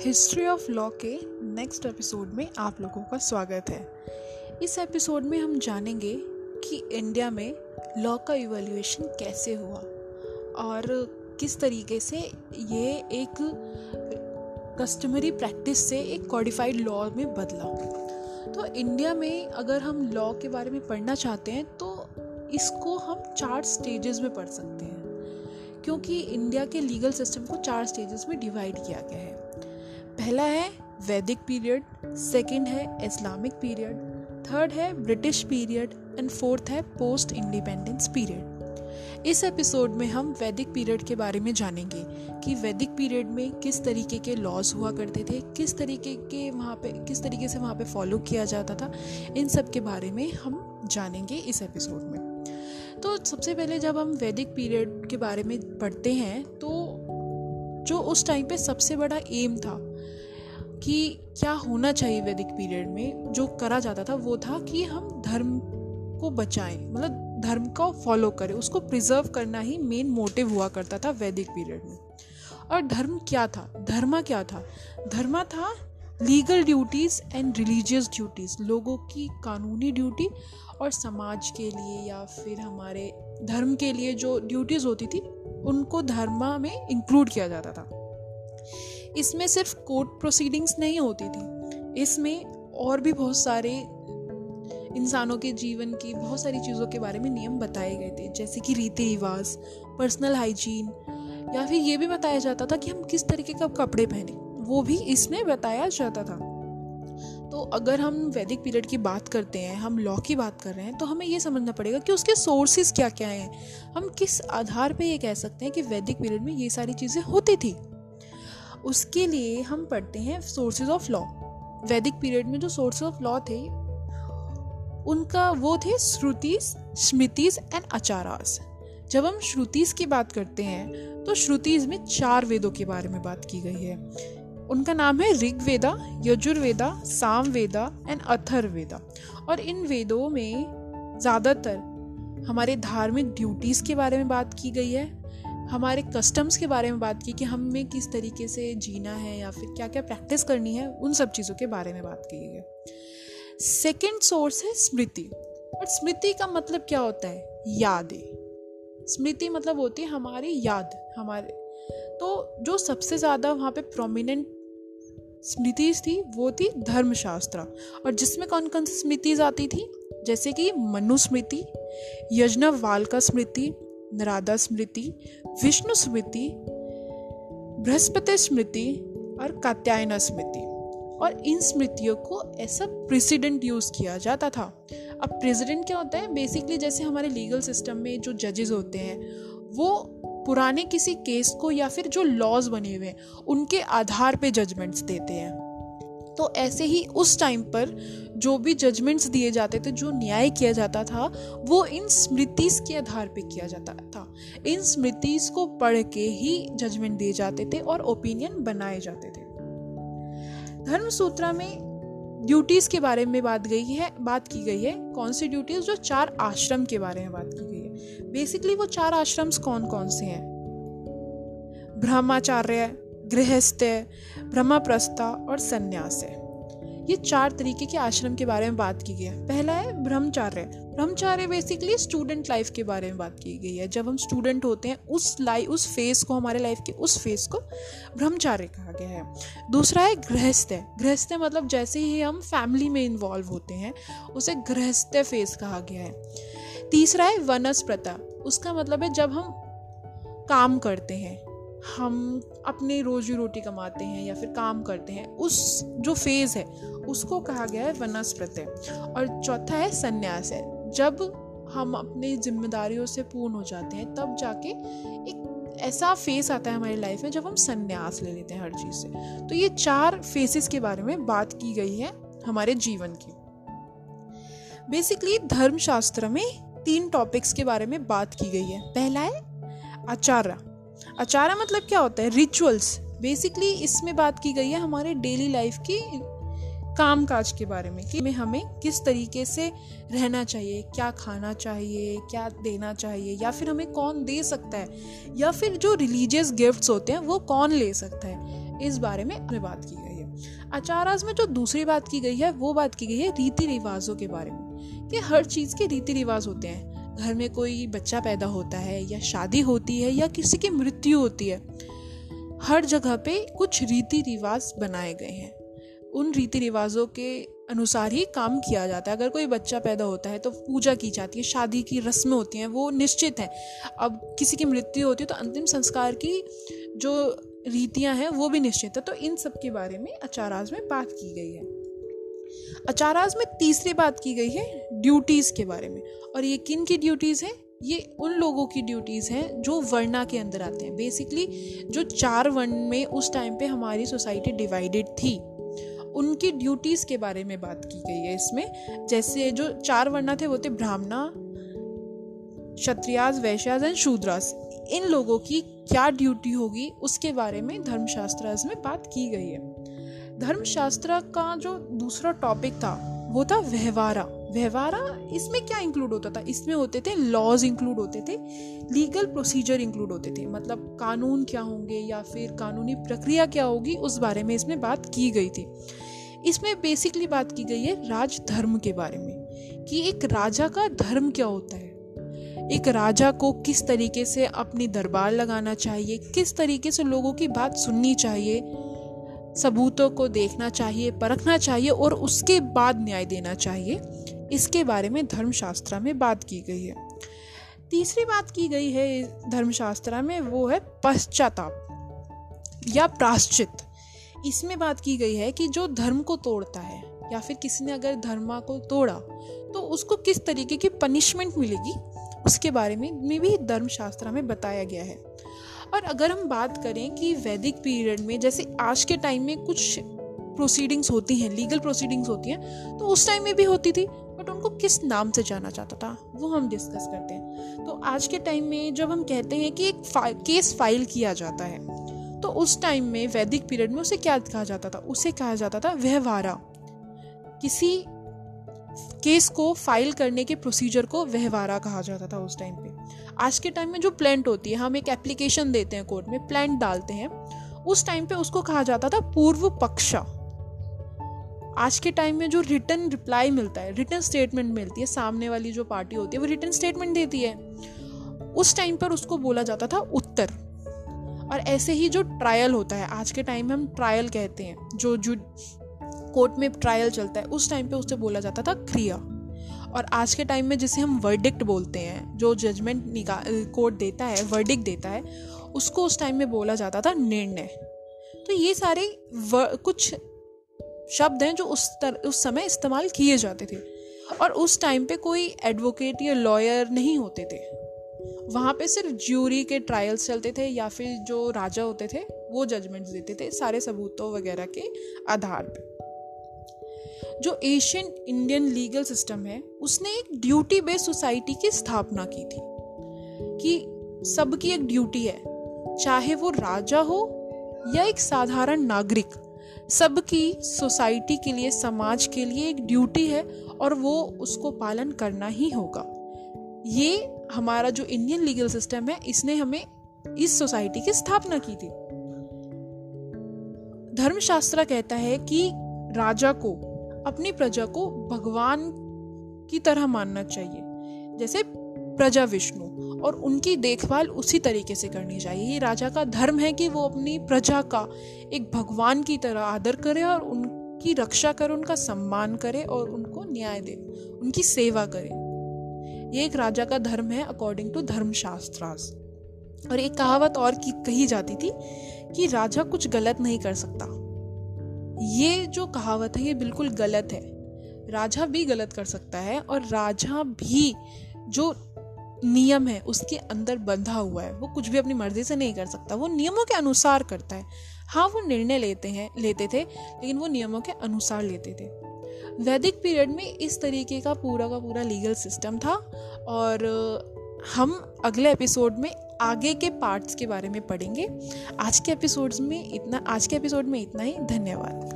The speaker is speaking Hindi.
हिस्ट्री ऑफ़ लॉ के नेक्स्ट एपिसोड में आप लोगों का स्वागत है। इस एपिसोड में हम जानेंगे कि इंडिया में लॉ का इवेल्यूएशन कैसे हुआ और किस तरीके से ये एक कस्टमरी प्रैक्टिस से एक कॉडिफाइड लॉ में बदला। तो इंडिया में अगर हम लॉ के बारे में पढ़ना चाहते हैं तो इसको हम चार स्टेजेस में पढ़ सकते हैं। क्योंकि इंडिया के लीगल सिस्टम को चार स्टेजेस में डिवाइड किया गया है। पहला है वैदिक पीरियड सेकंड है इस्लामिक पीरियड थर्ड है ब्रिटिश पीरियड एंड फोर्थ है पोस्ट इंडिपेंडेंस पीरियड इस एपिसोड में हम वैदिक पीरियड के बारे में जानेंगे कि वैदिक पीरियड में किस तरीके के लॉज हुआ करते थे, किस तरीके के वहाँ पे, किस तरीके से वहाँ पे फॉलो किया जाता था, इन सब के बारे में हम जानेंगे इस एपिसोड में. तो सबसे पहले जब हम वैदिक पीरियड के बारे में पढ़ते हैं तो जो उस टाइम पे सबसे बड़ा एम था कि क्या होना चाहिए वैदिक पीरियड में? जो करा जाता था वो था कि हम धर्म को बचाएँ मतलब धर्म को फॉलो करें, उसको प्रिजर्व करना ही मेन मोटिव हुआ करता था वैदिक पीरियड में। और धर्म क्या था? धर्मा क्या था? धर्मा था legal duties and religious duties लोगों की कानूनी ड्यूटी और समाज के लिए या फिर हमारे धर्म के लिए जो ड्यूटीज़ होती थी, उनको धर्मा में इंक्लूड किया जाता था। इसमें सिर्फ़ कोर्ट प्रोसीडिंग्स नहीं होती थी। इसमें और भी बहुत सारे इंसानों के जीवन की बहुत सारी चीज़ों के बारे में नियम बताए गए थे, जैसे कि रीति रिवाज पर्सनल हाइजीन या फिर ये भी बताया जाता था कि हम किस तरीके का कपड़े पहने। वो भी इसमें बताया जाता था। तो अगर हम वैदिक पीरियड की बात करते हैं, हम लॉ की बात कर रहे हैं तो हमें ये समझना पड़ेगा कि उसके सोर्सेज क्या क्या हैं। हम किस आधार पे ये कह सकते हैं कि वैदिक पीरियड में ये सारी चीज़ें होती थी। उसके लिए हम पढ़ते हैं sources of law Vedic period में जो सोर्सेज ऑफ़ लॉ थे, उनका वो थे श्रुतिस, स्मृतिस एंड आचारास. जब हम श्रुतिस की बात करते हैं तो श्रुतिस में चार वेदों के बारे में बात की गई है. उनका नाम है ऋग्वेदा, यजुर्वेदा, सामवेदा एंड अथर्वेदा और इन वेदों में ज़्यादातर हमारे धार्मिक ड्यूटीज़ के बारे में बात की गई है. हमारे कस्टम्स के बारे में बात की कि हमें किस तरीके से जीना है या फिर क्या क्या प्रैक्टिस करनी है, उन सब चीज़ों के बारे में बात की है। सेकेंड सोर्स है स्मृति। और स्मृति का मतलब क्या होता है? यादें। स्मृति मतलब होती है हमारी याद, हमारे। तो जो सबसे ज़्यादा वहाँ पे प्रोमिनेंट स्मृतिज थी, वो थी धर्मशास्त्र। और जिसमें कौन कौन सी स्मृतिज आती थी? जैसे कि मनुस्मृति यजनव वाल का स्मृति नरादा स्मृति, विष्णु स्मृति, बृहस्पति स्मृति और कात्यायना स्मृति। और इन स्मृतियों को ऐसा प्रेसिडेंट यूज़ किया जाता था। अब प्रेसिडेंट क्या होता है? बेसिकली जैसे हमारे लीगल सिस्टम में जो जजेस होते हैं, वो पुराने किसी केस को या फिर जो लॉज बने हुए हैं, उनके आधार पे जजमेंट्स देते हैं। तो ऐसे ही उस टाइम पर जो भी जजमेंट्स दिए जाते थे, जो न्याय किया जाता था, वो इन स्मृतिस के आधार पे किया जाता था। इन स्मृतिस को पढ़ के ही जजमेंट दिए जाते थे और ओपिनियन बनाए जाते थे। धर्म सूत्रा में ड्यूटीज़ के बारे में बात गई है, बात की गई है। कौन सी ड्यूटीज़ जो चार आश्रम के बारे में बात की गई है। बेसिकली वो चार आश्रम्स कौन कौन से हैं? ब्रह्माचार्य गृहस्थ, ब्रह्मप्रस्था और संन्यास। है ये चार तरीके के आश्रम के बारे में बात की गई है। पहला है brahmacharya. Brahmacharya basically student life के बारे में बात की गई है। जब हम स्टूडेंट होते हैं, उस लाइफ उस फ़ेज़ को, हमारे लाइफ के उस फ़ेज़ को ब्रह्मचार्य कहा गया है। दूसरा है गृहस्थ। गृहस्थ मतलब जैसे ही हम फैमिली में इन्वॉल्व होते हैं, उसे गृहस्थ फ़ेज़ कहा गया है। तीसरा है वनस्प्रता उसका मतलब है जब हम काम करते हैं हम अपनी रोजी रोटी कमाते हैं या फिर काम करते हैं, उस जो फ़ेज़ है, उसको कहा गया है वनस्पति। और चौथा है संन्यास है। जब हम अपनी जिम्मेदारियों से पूर्ण हो जाते हैं, तब जाके एक ऐसा फेस आता है हमारी लाइफ में जब हम संन्यास ले लेते हैं हर चीज़ से। तो ये चार फेसेस के बारे में बात की गई है हमारे जीवन की। बेसिकली धर्मशास्त्र में तीन टॉपिक्स के बारे में बात की गई है। पहला है आचार्य। आचारा मतलब क्या होता है? रिचुअल्स बेसिकली इसमें बात की गई है हमारे डेली लाइफ की काम काज के बारे में कि हमें किस तरीके से रहना चाहिए, क्या खाना चाहिए, क्या देना चाहिए, या फिर हमें कौन दे सकता है, या फिर जो रिलीजियस गिफ्ट्स होते हैं, वो कौन ले सकता है? इस बारे में हमें बात की गई है। अचाराज में जो दूसरी बात की गई है, वो बात की गई है रीति रिवाजों के बारे में कि हर चीज़ के रीति रिवाज होते हैं। घर में कोई बच्चा पैदा होता है या शादी होती है या किसी की मृत्यु होती है, हर जगह पे कुछ रीति रिवाज बनाए गए हैं। उन रीति रिवाजों के अनुसार ही काम किया जाता है। अगर कोई बच्चा पैदा होता है तो पूजा की जाती है, शादी की रस्में होती हैं, वो निश्चित हैं। अब किसी की मृत्यु होती है तो अंतिम संस्कार की जो रीतियाँ हैं वो भी निश्चित है। तो इन सब के बारे में अचाराज में बात की गई है। अचाराज में तीसरी बात की गई है ड्यूटीज़ के बारे में। और ये किन की ड्यूटीज़ हैं? ये उन लोगों की ड्यूटीज़ हैं जो वर्णा के अंदर आते हैं। बेसिकली जो चार वर्ण में उस टाइम पे हमारी सोसाइटी डिवाइडेड थी, उनकी ड्यूटीज़ के बारे में बात की गई है इसमें। जैसे जो चार वर्णा थे, वो थे ब्राह्मणा, क्षत्रियाज, वैश्याज एंड शूद्रास इन लोगों की क्या ड्यूटी होगी, उसके बारे में धर्मशास्त्र में बात की गई है। धर्मशास्त्र का जो दूसरा टॉपिक था, वो था व्यवहारा। व्यवहारा इसमें क्या इंक्लूड होता था? इसमें होते थे लॉज इंक्लूड होते थे लीगल प्रोसीजर इंक्लूड होते थे। मतलब कानून क्या होंगे या फिर कानूनी प्रक्रिया क्या होगी, उस बारे में इसमें बात की गई थी। इसमें बेसिकली बात की गई है राज धर्म के बारे में, कि एक राजा का धर्म क्या होता है? एक राजा को किस तरीके से अपनी दरबार लगाना चाहिए? किस तरीके से लोगों की बात सुननी चाहिए? सबूतों को देखना चाहिए परखना चाहिए और उसके बाद न्याय देना चाहिए। इसके बारे में धर्मशास्त्र में बात की गई है। तीसरी बात की गई है धर्मशास्त्र में वो है पश्चाताप या प्राश्चित। इसमें बात की गई है कि जो धर्म को तोड़ता है या फिर किसी ने अगर धर्मा को तोड़ा तो उसको किस तरीके की पनिशमेंट मिलेगी उसके बारे में, में भी धर्मशास्त्र में बताया गया है। और अगर हम बात करें कि वैदिक पीरियड में जैसे आज के टाइम में कुछ प्रोसीडिंग्स होती हैं लीगल प्रोसीडिंग्स होती हैं तो उस टाइम में भी होती थी बट उनको किस नाम से जाना जाता था वो हम डिस्कस करते हैं। तो आज के टाइम में जब हम कहते हैं कि एक फा, केस फ़ाइल किया जाता है तो उस टाइम में वैदिक पीरियड में उसे क्या कहा जाता था? उसे कहा जाता था व्यवहारा। किसी केस को फ़ाइल करने के प्रोसीजर को व्यवहारा कहा जाता था उस टाइम पे। आज के टाइम में जो प्लेंट होती है, हम एक एप्लीकेशन देते हैं कोर्ट में प्लेंट डालते हैं। उस टाइम पे उसको कहा जाता था पूर्व पक्षा। आज के टाइम में जो रिटर्न रिप्लाई मिलता है रिटर्न स्टेटमेंट मिलती है, सामने वाली जो पार्टी होती है, वो रिटर्न स्टेटमेंट देती है। उस टाइम पर उसको बोला जाता था उत्तर। और ऐसे ही जो ट्रायल होता है, आज के टाइम में हम ट्रायल कहते हैं। जो जो कोर्ट में ट्रायल चलता है, उस टाइम पे उसे बोला जाता था क्रिया। और आज के टाइम में जिसे हम वर्डिक्ट बोलते हैं जो जजमेंट निकाल कोर्ट देता है वर्डिक्ट देता है उसको उस टाइम में बोला जाता था निर्णय। तो ये सारे कुछ शब्द हैं जो उस तर, उस समय इस्तेमाल किए जाते थे। और उस टाइम पे कोई एडवोकेट या लॉयर नहीं होते थे। वहाँ पे सिर्फ़ ज्यूरी के ट्रायल्स चलते थे या फिर जो राजा होते थे वो जजमेंट्स देते थे सारे सबूतों वगैरह के आधार पे। जो एशियन इंडियन लीगल सिस्टम है उसने एक ड्यूटी बेस्ड सोसाइटी की स्थापना की थी कि सबकी एक ड्यूटी है, चाहे वो राजा हो या एक साधारण नागरिक, सबकी सोसाइटी के लिए, समाज के लिए एक ड्यूटी है और वो उसको पालन करना ही होगा। ये हमारा जो इंडियन लीगल सिस्टम है, इसने हमें इस सोसाइटी की स्थापना की थी। धर्मशास्त्र कहता है कि राजा को, अपनी प्रजा को भगवान की तरह मानना चाहिए। जैसे प्रजा विष्णु और उनकी देखभाल उसी तरीके से करनी चाहिए। ये राजा का धर्म है कि वो अपनी प्रजा का एक भगवान की तरह आदर करे और उनकी रक्षा करे, उनका सम्मान करे और उनको न्याय दे, उनकी सेवा करे। ये एक राजा का धर्म है अकॉर्डिंग टू धर्मशास्त्रास। और एक कहावत और की, कही जाती थी कि राजा कुछ गलत नहीं कर सकता। ये जो कहावत है, ये बिल्कुल गलत है। राजा भी गलत कर सकता है और राजा भी जो नियम है उसके अंदर बंधा हुआ है, वो कुछ भी अपनी मर्ज़ी से नहीं कर सकता। वो नियमों के अनुसार करता है। हाँ वो निर्णय लेते हैं, लेते थे, लेकिन वो नियमों के अनुसार लेते थे। वैदिक पीरियड में इस तरीके का पूरा का पूरा लीगल सिस्टम था और हम अगले एपिसोड में आगे के पार्ट्स के बारे में पढ़ेंगे। आज के एपिसोड्स में इतना, आज के एपिसोड में इतना ही। धन्यवाद।